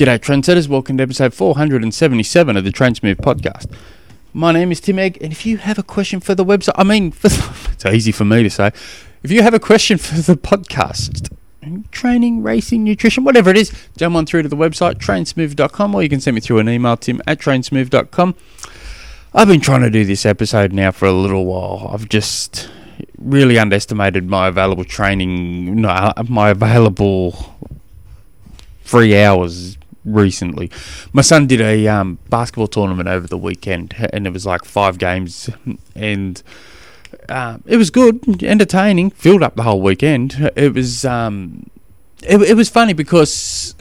G'day, trendsetters. Welcome to episode 477 of the Trainsmooth podcast. My name is Tim Egg, and if you have a question for the website, I mean, the, it's easy for me to say. If you have a question for the podcast, training, racing, nutrition, whatever it is, jump on through to the website, trainsmooth.com, or you can send me through an email, tim at trainsmooth.com. I've been trying to do this episode now for a little while. I've just really underestimated my available training, no, my available free hours recently. My son did a um, basketball tournament over the weekend, and it was like five games, and uh, it was good, entertaining, filled up the whole weekend. It was um, it, it was funny because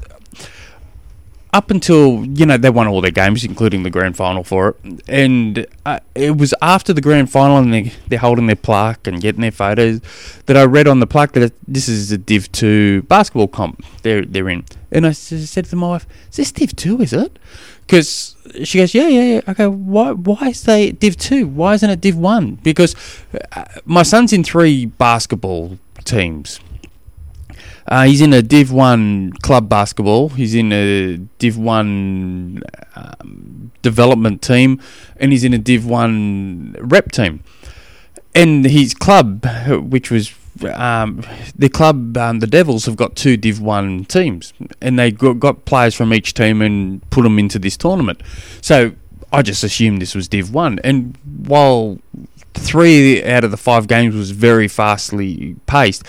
up until you know they won all their games, including the grand final for it, and uh, it was after the grand final and they, they're holding their plaque and getting their photos that I read on the plaque that this is a Div Two basketball comp they're they're in, and I said to my wife, "Is this Div Two? Is it?" Because she goes, "Yeah, yeah, yeah." Go, "Why? Why is they Div Two? Why isn't it Div One?" Because uh, my son's in three basketball teams uh, he's in a Div 1 club basketball. He's in a Div 1 um, development team. And he's in a Div 1 rep team. And his club, which was um, the club, um, the Devils, have got two Div 1 teams. And they got, got players from each team and put them into this tournament. So I just assumed this was Div 1. And while three out of the five games was very fastly paced,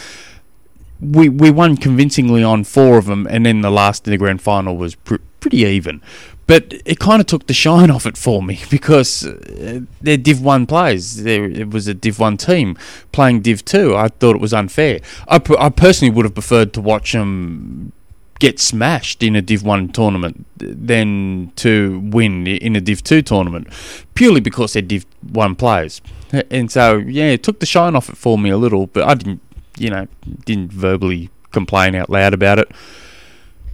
we we won convincingly on four of them, and then the last in the grand final was pr- pretty even. But it kind of took the shine off it for me because uh, they're Div 1 players. They're, it was a Div 1 team playing Div 2. I thought it was unfair. I, I personally would have preferred to watch them get smashed in a Div 1 tournament than to win in a Div 2 tournament, purely because they're Div 1 players. And so, yeah, it took the shine off it for me a little, but I didn't you know, didn't verbally complain out loud about it.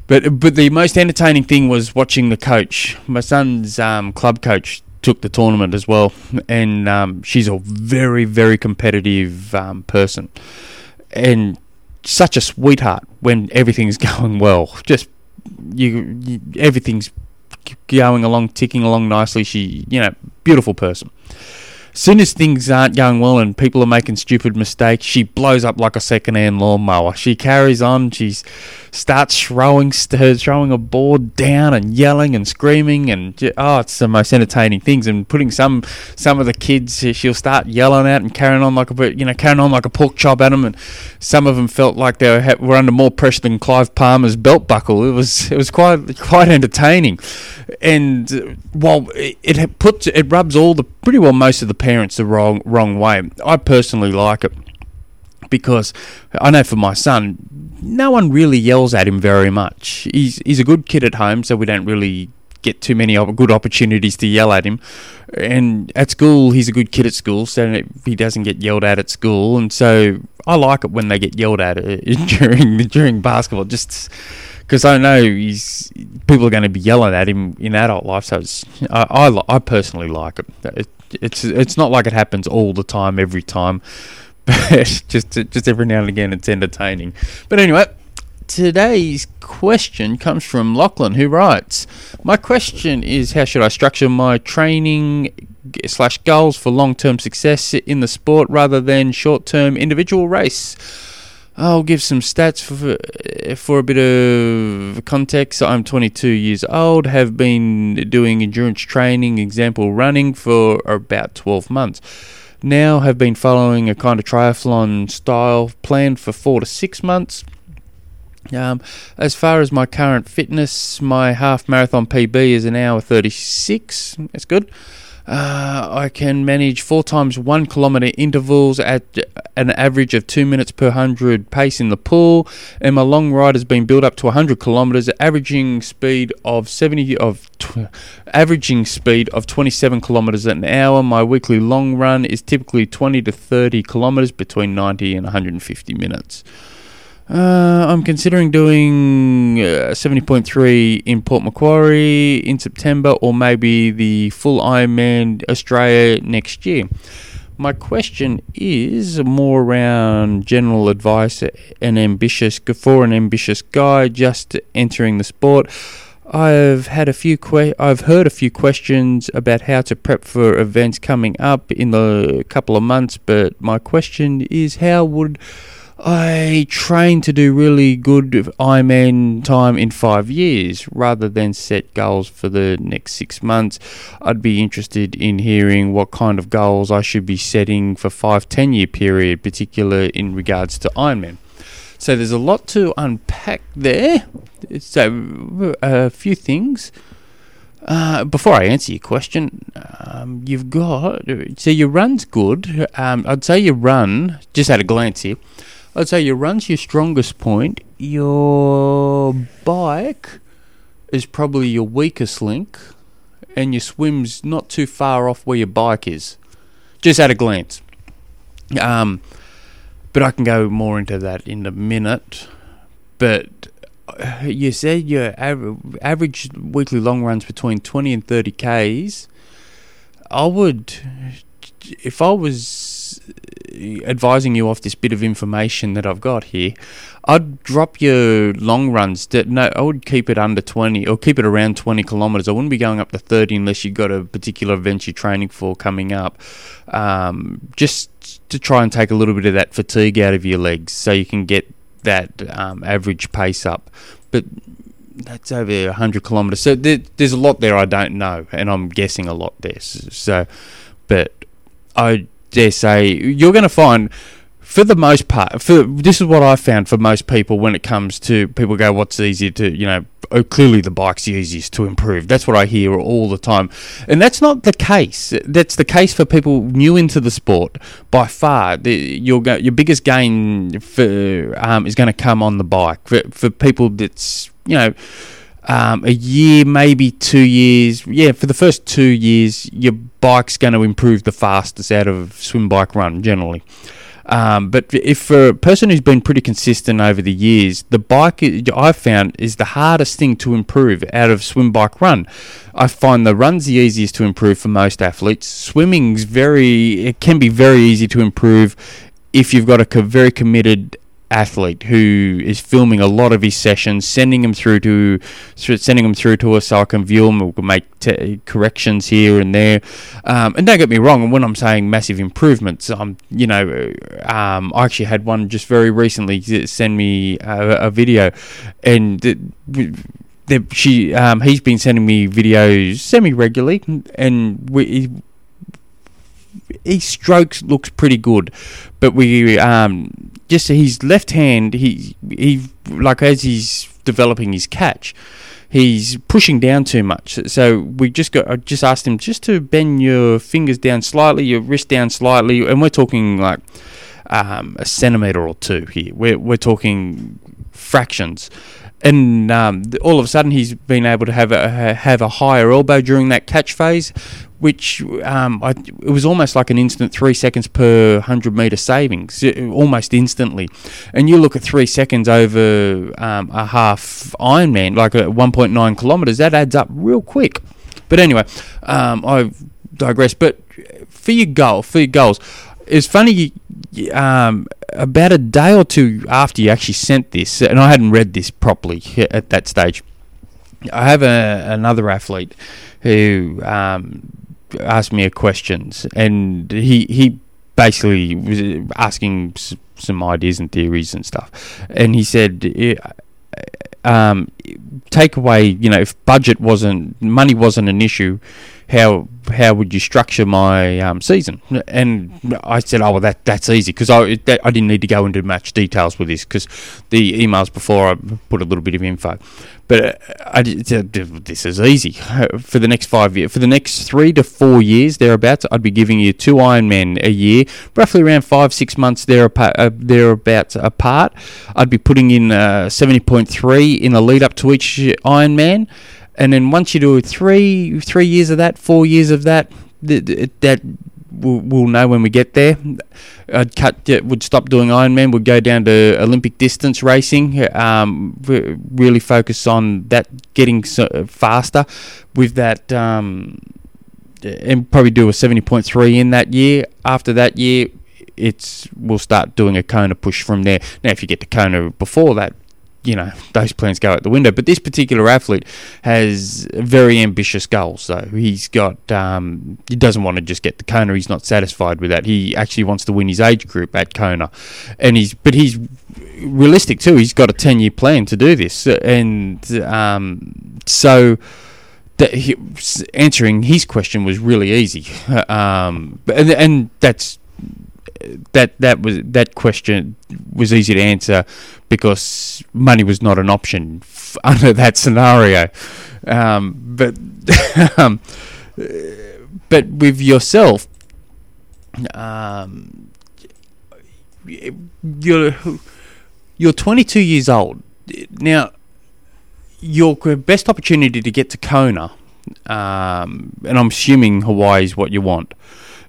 But but the most entertaining thing was watching the coach. My son's um, club coach took the tournament as well, and um, she's a very very competitive um, person, and such a sweetheart when everything's going well. Just you, you everything's going along, ticking along nicely. She, you know, beautiful person soon as things aren't going well and people are making stupid mistakes, she blows up like a second-hand lawnmower. She carries on. She starts throwing throwing a board down and yelling and screaming and oh, it's the most entertaining things. And putting some some of the kids, she'll start yelling at and carrying on like a you know carrying on like a pork chop at them. And some of them felt like they were, were under more pressure than Clive Palmer's belt buckle. It was it was quite quite entertaining. And uh, while it, it puts it rubs all the pretty well most of the parents the wrong wrong way. I personally like it because I know for my son, no one really yells at him very much. He's he's a good kid at home, so we don't really get too many good opportunities to yell at him. And at school, he's a good kid at school, so he doesn't get yelled at at school. And so I like it when they get yelled at uh, during during basketball, just because I know he's people are going to be yelling at him in adult life. So I, I, I personally like it. It it's it's not like it happens all the time, every time, but just just every now and again, it's entertaining. But anyway, today's question comes from Lachlan, who writes, "My question is, how should I structure my training?" slash goals for long-term success in the sport rather than short-term individual race I'll give some stats for for a bit of context. I'm 22 years old, have been doing endurance training, example running, for about 12 months. Now have been following a kind of triathlon style plan for four to six months. Um, as far as my current fitness, my half marathon PB is an hour 36. That's good. Uh, I can manage four times one kilometre intervals at an average of two minutes per hundred pace in the pool, and my long ride has been built up to 100 kilometres, averaging speed of 70 of tw- averaging speed of 27 kilometres an hour. My weekly long run is typically 20 to 30 kilometres between 90 and 150 minutes. Uh, I'm considering doing uh, 70.3 in Port Macquarie in September or maybe the full Ironman Australia next year. My question is more around general advice and ambitious for an ambitious guy just entering the sport. I've had a few que- I've heard a few questions about how to prep for events coming up in the couple of months, but my question is how would I train to do really good Ironman time in five years rather than set goals for the next six months. I'd be interested in hearing what kind of goals I should be setting for five, ten year period, particular in regards to Ironman. So there's a lot to unpack there. So a few things. Uh, before I answer your question, um, you've got so your run's good. Um, I'd say your run, just at a glance here, I'd say your run's your strongest point. Your bike is probably your weakest link, and your swim's not too far off where your bike is. Just at a glance. Um, but I can go more into that in a minute. But uh, you said your average, average weekly long runs between 20 and 30 Ks. I would, if I was advising you off this bit of information that I've got here, I'd drop your long runs. To, no, I would keep it under 20 or keep it around 20 kilometres. I wouldn't be going up to 30 unless you've got a particular event you're training for coming up. Um, just to try and take a little bit of that fatigue out of your legs so you can get that um, average pace up. But that's over 100 kilometres. So there, there's a lot there I don't know, and I'm guessing a lot there. So, but I dare say you're going to find for the most part for this is what I found for most people when it comes to people go what's easier to you know oh, clearly the bike's the easiest to improve. That's what I hear all the time. And that's not the case. That's the case for people new into the sport by far. The, your your biggest gain for um, is going to come on the bike. For, for people that's you know um, a year, maybe two years. Yeah, for the first two years, your bike's going to improve the fastest out of swim, bike, run generally. Um, but if for a person who's been pretty consistent over the years, the bike I've found is the hardest thing to improve out of swim, bike, run. I find the run's the easiest to improve for most athletes. Swimming's very, it can be very easy to improve if you've got a very committed athlete who is filming a lot of his sessions, sending them through to sending them through to us so I can view them. We'll make t- corrections here and there. Um, and don't get me wrong. When I'm saying massive improvements, I'm you know um, I actually had one just very recently send me a, a video, and. The, she um, he's been sending me videos semi regularly, and we, his strokes looks pretty good, but we um, just his left hand, he he like as he's developing his catch, he's pushing down too much. So we just got I just asked him just to bend your fingers down slightly, your wrist down slightly, and we're talking like um, a centimeter or two here. We're we're talking fractions. And um, all of a sudden, he's been able to have a have a higher elbow during that catch phase, which um, I, it was almost like an instant three seconds per hundred meter savings, almost instantly. And you look at three seconds over um, a half Ironman, like a 1.9 kilometers, that adds up real quick. But anyway, um, I digress. But for your goal, for your goals, it's funny. Um, about a day or two after you actually sent this, and I hadn't read this properly at that stage. I have a, another athlete who um, asked me a questions, and he he basically was asking some ideas and theories and stuff, and he said. Um, take away, you know, if budget wasn't, money wasn't an issue, how how would you structure my um, season? And I said, oh well, that that's easy because I that, I didn't need to go into much details with this because the emails before I put a little bit of info, but uh, I said this is easy for the next five years. For the next three to four years thereabouts, I'd be giving you two Ironman a year, roughly around five six months there uh, thereabouts apart. I'd be putting in uh, seventy point three in the lead up to each Ironman and then once you do three three years of that, four years of that, that, that we'll, we'll know when we get there. I'd cut, would stop doing Ironman, would go down to Olympic distance racing. Um, really focus on that getting faster with that. Um, and probably do a 70.3 in that year. After that year, it's we'll start doing a Kona push from there. Now, if you get to Kona before that, you know those plans go out the window. But this particular athlete has very ambitious goals. So he's got um, he doesn't want to just get the Kona. He's not satisfied with that. He actually wants to win his age group at Kona, and he's but he's realistic too. He's got a ten year plan to do this, and um, so. He, answering his question was really easy, um, and, and that's that that was that question was easy to answer because money was not an option f- under that scenario. Um, but um, but with yourself, um, you're you're 22 years old now. Your best opportunity to get to Kona, um, and I'm assuming Hawaii is what you want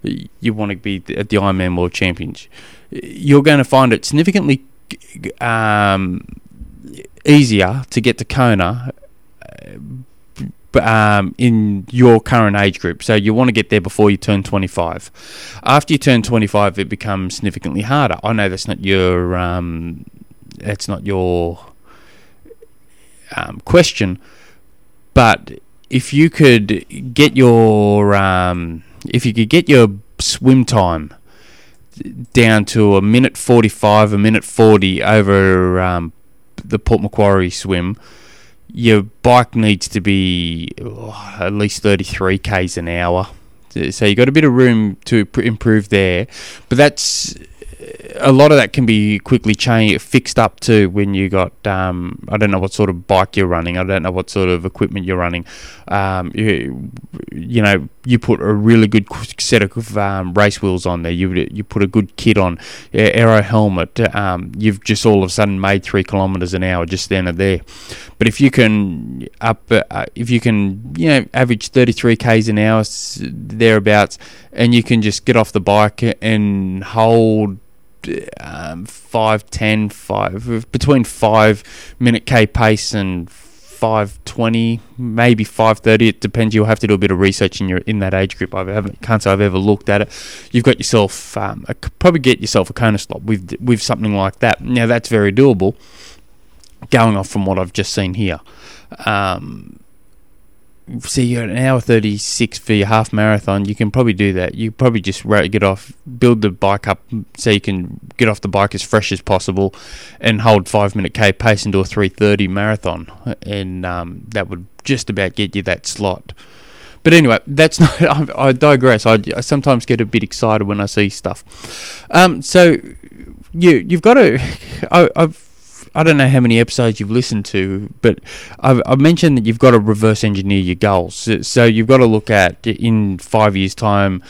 you want to be at the Ironman World Champions, you're going to find it significantly um, easier to get to Kona um, in your current age group. So you want to get there before you turn 25. After you turn 25, it becomes significantly harder. I know that's not your um, that's not your um, question, but if you could get your um, if you could get your swim time down to a minute 45, a minute 40 over um, the Port Macquarie swim, your bike needs to be oh, at least 33 k's an hour. So you've got a bit of room to improve there, but that's a lot of that can be quickly changed, fixed up too when you got. Um, I don't know what sort of bike you're running. I don't know what sort of equipment you're running. Um, you, you know, you put a really good set of um, race wheels on there. You you put a good kit on, aero helmet. Um, you've just all of a sudden made three kilometers an hour just then and there. But if you can up, uh, if you can, you know, average 33 k's an hour thereabouts, and you can just get off the bike and hold um, 5, 10, 5, between 5 minute K pace and 520, maybe 530. It depends. You'll have to do a bit of research in your in that age group. I haven't can't say I've ever looked at it. You've got yourself um, a, probably get yourself a Kona slot with with something like that. Now that's very doable. Going off from what I've just seen here. Um, see you're an hour 36 for your half marathon you can probably do that you probably just get off build the bike up so you can get off the bike as fresh as possible and hold five minute k pace into a 330 marathon and um, that would just about get you that slot but anyway, that's not. I, I digress. I, I, sometimes get a bit excited when I see stuff. Um, so you you've got to. I, I've I don't know how many episodes you've listened to, but I've, I've mentioned that you've got to reverse engineer your goals. So, so you've got to look at in five years' time.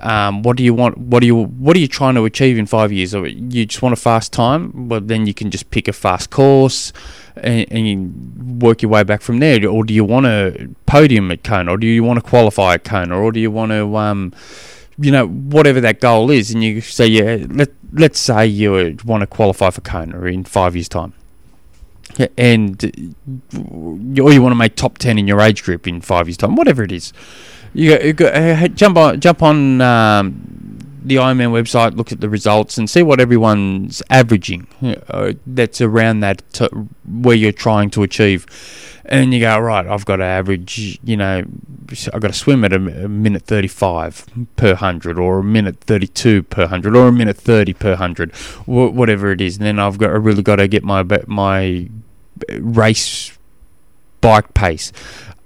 Um, what do you want? What do you What are you trying to achieve in five years? You just want a fast time? Well, then you can just pick a fast course and, and work your way back from there. Or do you want a podium at Kona? Or do you want to qualify at Kona? Or do you want to um, you know, whatever that goal is, and you say, yeah, let let's say you want to qualify for Kona in five years' time, and or you want to make top ten in your age group in five years' time, whatever it is, you, you go, uh, jump on jump on um, the Ironman website, look at the results, and see what everyone's averaging. Uh, that's around that t- where you're trying to achieve and you go right. I've got to average, you know, I've got to swim at a, a minute thirty-five per hundred, or a minute thirty-two per hundred, or a minute thirty per hundred, wh- whatever it is. And then I've got I really got to get my my race bike pace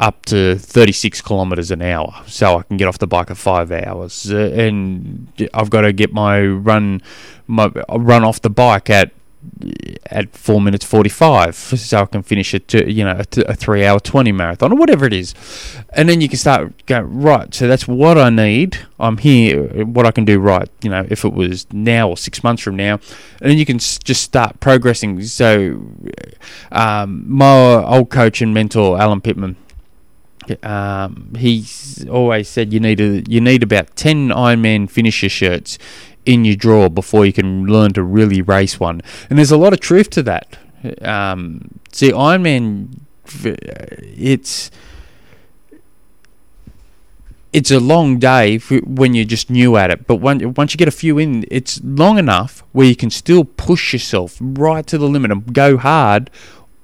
up to 36 kilometers an hour so I can get off the bike at 5 hours uh, and I've got to get my run my run off the bike at at four minutes forty five, so I can finish to you know a, a three hour twenty marathon or whatever it is, and then you can start going right. So that's what I need. I'm here. What I can do right. You know, if it was now or six months from now, and then you can s- just start progressing. So, um, my old coach and mentor Alan Pittman. Um, he's always said you need a, you need about ten Ironman finisher shirts in your drawer before you can learn to really race one. And there's a lot of truth to that. Um, see, Ironman, it's it's a long day when you're just new at it, but when, once you get a few in, it's long enough where you can still push yourself right to the limit and go hard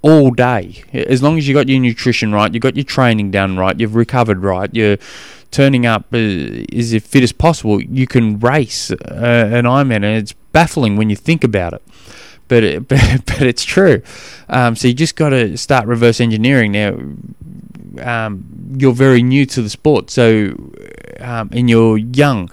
all day. As long as you got your nutrition right, you got your training done right, you've recovered right, you're turning up uh, as fit as possible, you can race uh, an Ironman, and it's baffling when you think about it. But it, but, but it's true. Um, so you just got to start reverse engineering now. Um, you're very new to the sport, so um, and you're young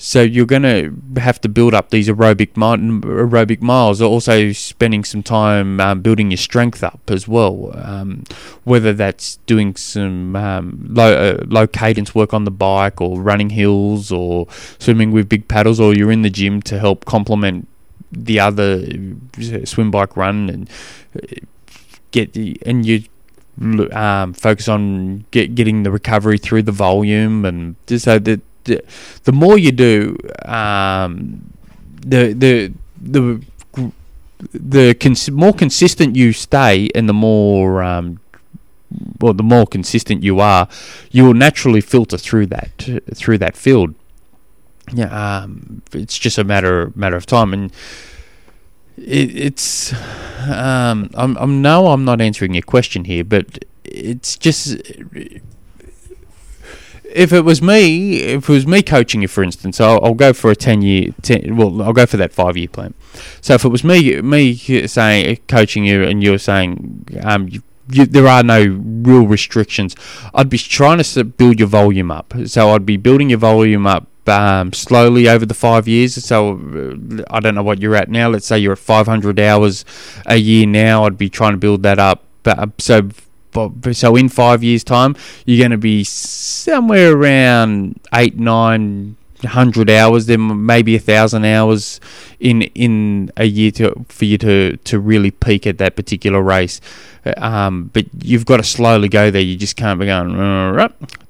so you're going to have to build up these aerobic mi- aerobic miles. Also, spending some time um, building your strength up as well. Um, whether that's doing some um, low uh, low cadence work on the bike, or running hills, or swimming with big paddles, or you're in the gym to help complement the other uh, swim, bike, run, and uh, get the and you um, focus on get, getting the recovery through the volume, and just so that the more you do, um, the the the the cons- more consistent you stay, and the more um, well, the more consistent you are, you will naturally filter through that through that field. Yeah, um, it's just a matter matter of time, and it, it's. Um, I'm, I'm no, I'm not answering your question here, but it's just if it was me, if it was me coaching you, for instance, I'll, I'll go for a ten year, 10, well, I'll go for that five year plan. So if it was me, me saying coaching you, and you're saying um, you, you, there are no real restrictions, I'd be trying to build your volume up. So I'd be building your volume up um, slowly over the five years. So uh, I don't know what you're at now. Let's say you're at 500 hours a year now. I'd be trying to build that up. But, so so in five years' time, you're going to be somewhere around eight, nine hundred hours, then maybe a thousand hours in in a year to for you to to really peak at that particular race. Um, but you've got to slowly go there. You just can't be going.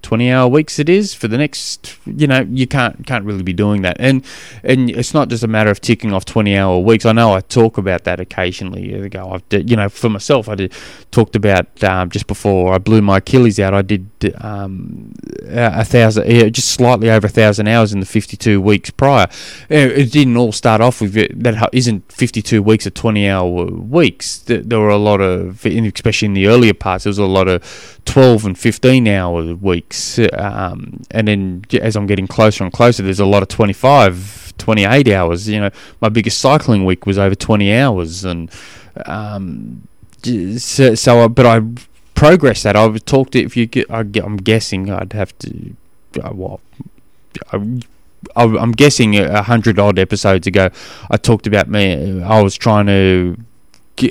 20 hour weeks it is for the next you know you can't can't really be doing that. And and it's not just a matter of ticking off 20 hour weeks. I know i talk about that occasionally. Ago i've you know for myself i did talked about um, just before i blew my achilles out i did um, a thousand yeah, just slightly over a thousand hours in the 52 weeks prior. It didn't all start off with it, that isn't 52 weeks of 20 hour weeks. There were a lot of especially in the earlier parts there was a lot of 12 and 15 hour weeks. Um, and then as I'm getting closer and closer, there's a lot of 25, 28 hours. You know, my biggest cycling week was over 20 hours. And um, so, so I, but I progressed that. I've talked to, if you get, I, am guessing I'd have to, uh, well, I, I'm guessing a hundred odd episodes ago, I talked about me. I was trying to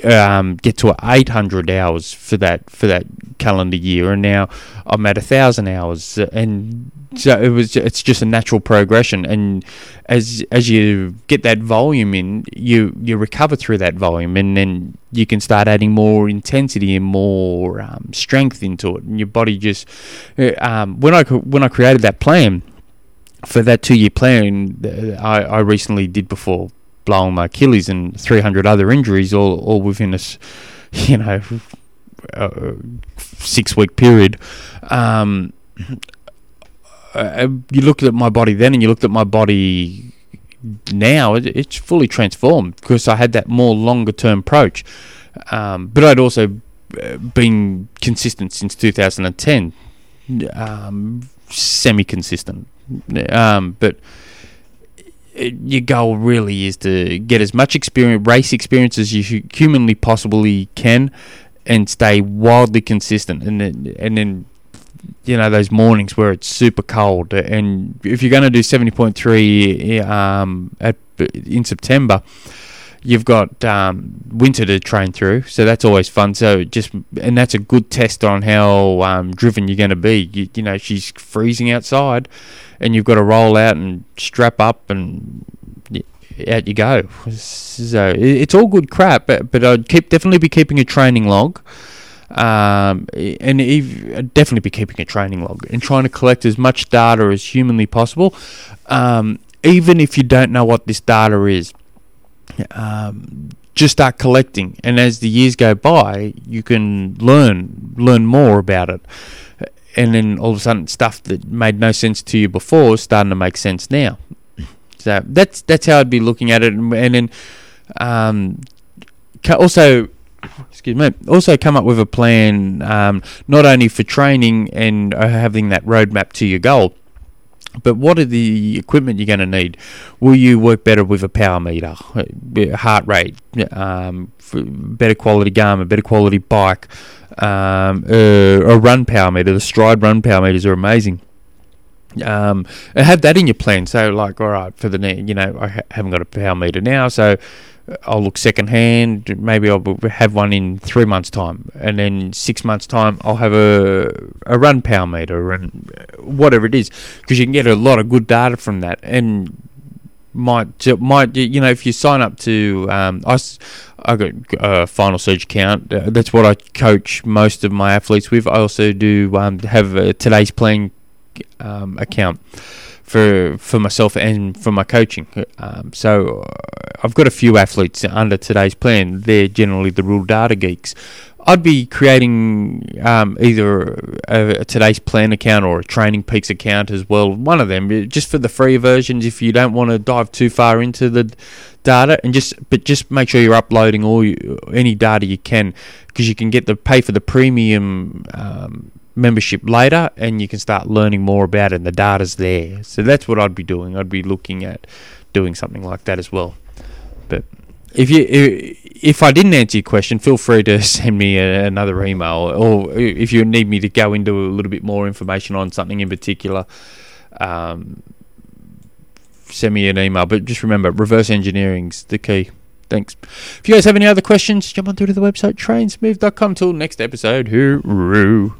um, get to 800 hours for that for that calendar year, and now I'm at a thousand hours, and so it was. It's just a natural progression, and as as you get that volume in, you you recover through that volume, and then you can start adding more intensity and more um, strength into it, and your body just. Uh, um, when I when I created that plan for that two year plan, uh, I, I recently did before blowing my Achilles and 300 other injuries all, all within a, you know, a six week period. Um, uh, you looked at my body then and you looked at my body now, it, it's fully transformed because I had that more longer term approach. Um, but I'd also uh, been consistent since 2010, um, semi consistent. Um, but your goal really is to get as much experience, race experience as you humanly possibly can, and stay wildly consistent. And then, and then, you know, those mornings where it's super cold, and if you're going to do seventy point three um, at in September, you've got um, winter to train through, so that's always fun. So just and that's a good test on how um, driven you're going to be. You, you, know, she's freezing outside, and you've got to roll out and strap up and out you go. So it's all good crap, but, but I'd keep definitely be keeping a training log. Um, and I'd definitely be keeping a training log and trying to collect as much data as humanly possible, um, even if you don't know what this data is um, just start collecting, and as the years go by, you can learn learn more about it, and then all of a sudden, stuff that made no sense to you before is starting to make sense now. So that's that's how I'd be looking at it, and and then um, also excuse me, also come up with a plan um, not only for training and uh, having that roadmap to your goal, but what are the equipment you're going to need? Will you work better with a power meter, uh, heart rate, um, better quality Garmin, better quality bike, um, uh, a run power meter? The Stryd run power meters are amazing. Um, and have that in your plan. So, like, all right, for the you know, I ha- haven't got a power meter now, so I'll look second hand. Maybe I'll have one in three months' time, and then six months' time I'll have a a run power meter and whatever it is, because you can get a lot of good data from that, and might might you know if you sign up to um, I I got a final surge account. Uh, that's what I coach most of my athletes with. I also do um, have a today's plan um, account for for myself and for my coaching. Um, so uh, I've got a few athletes under today's plan. They're generally the real data geeks. I'd be creating um, either a, a, today's plan account or a Training Peaks account as well. One of them, just for the free versions, if you don't want to dive too far into the data, and just but just make sure you're uploading all you, any data you can, because you can get the pay for the premium um, membership later and you can start learning more about it and the data's there. So that's what I'd be doing. I'd be looking at doing something like that as well. But if you if I didn't answer your question, feel free to send me a, another email, or if you need me to go into a little bit more information on something in particular, um, send me an email. But just remember, reverse engineering's the key. Thanks. If you guys have any other questions, jump on through to the website trainsmooth.com. Till next episode, hooroo.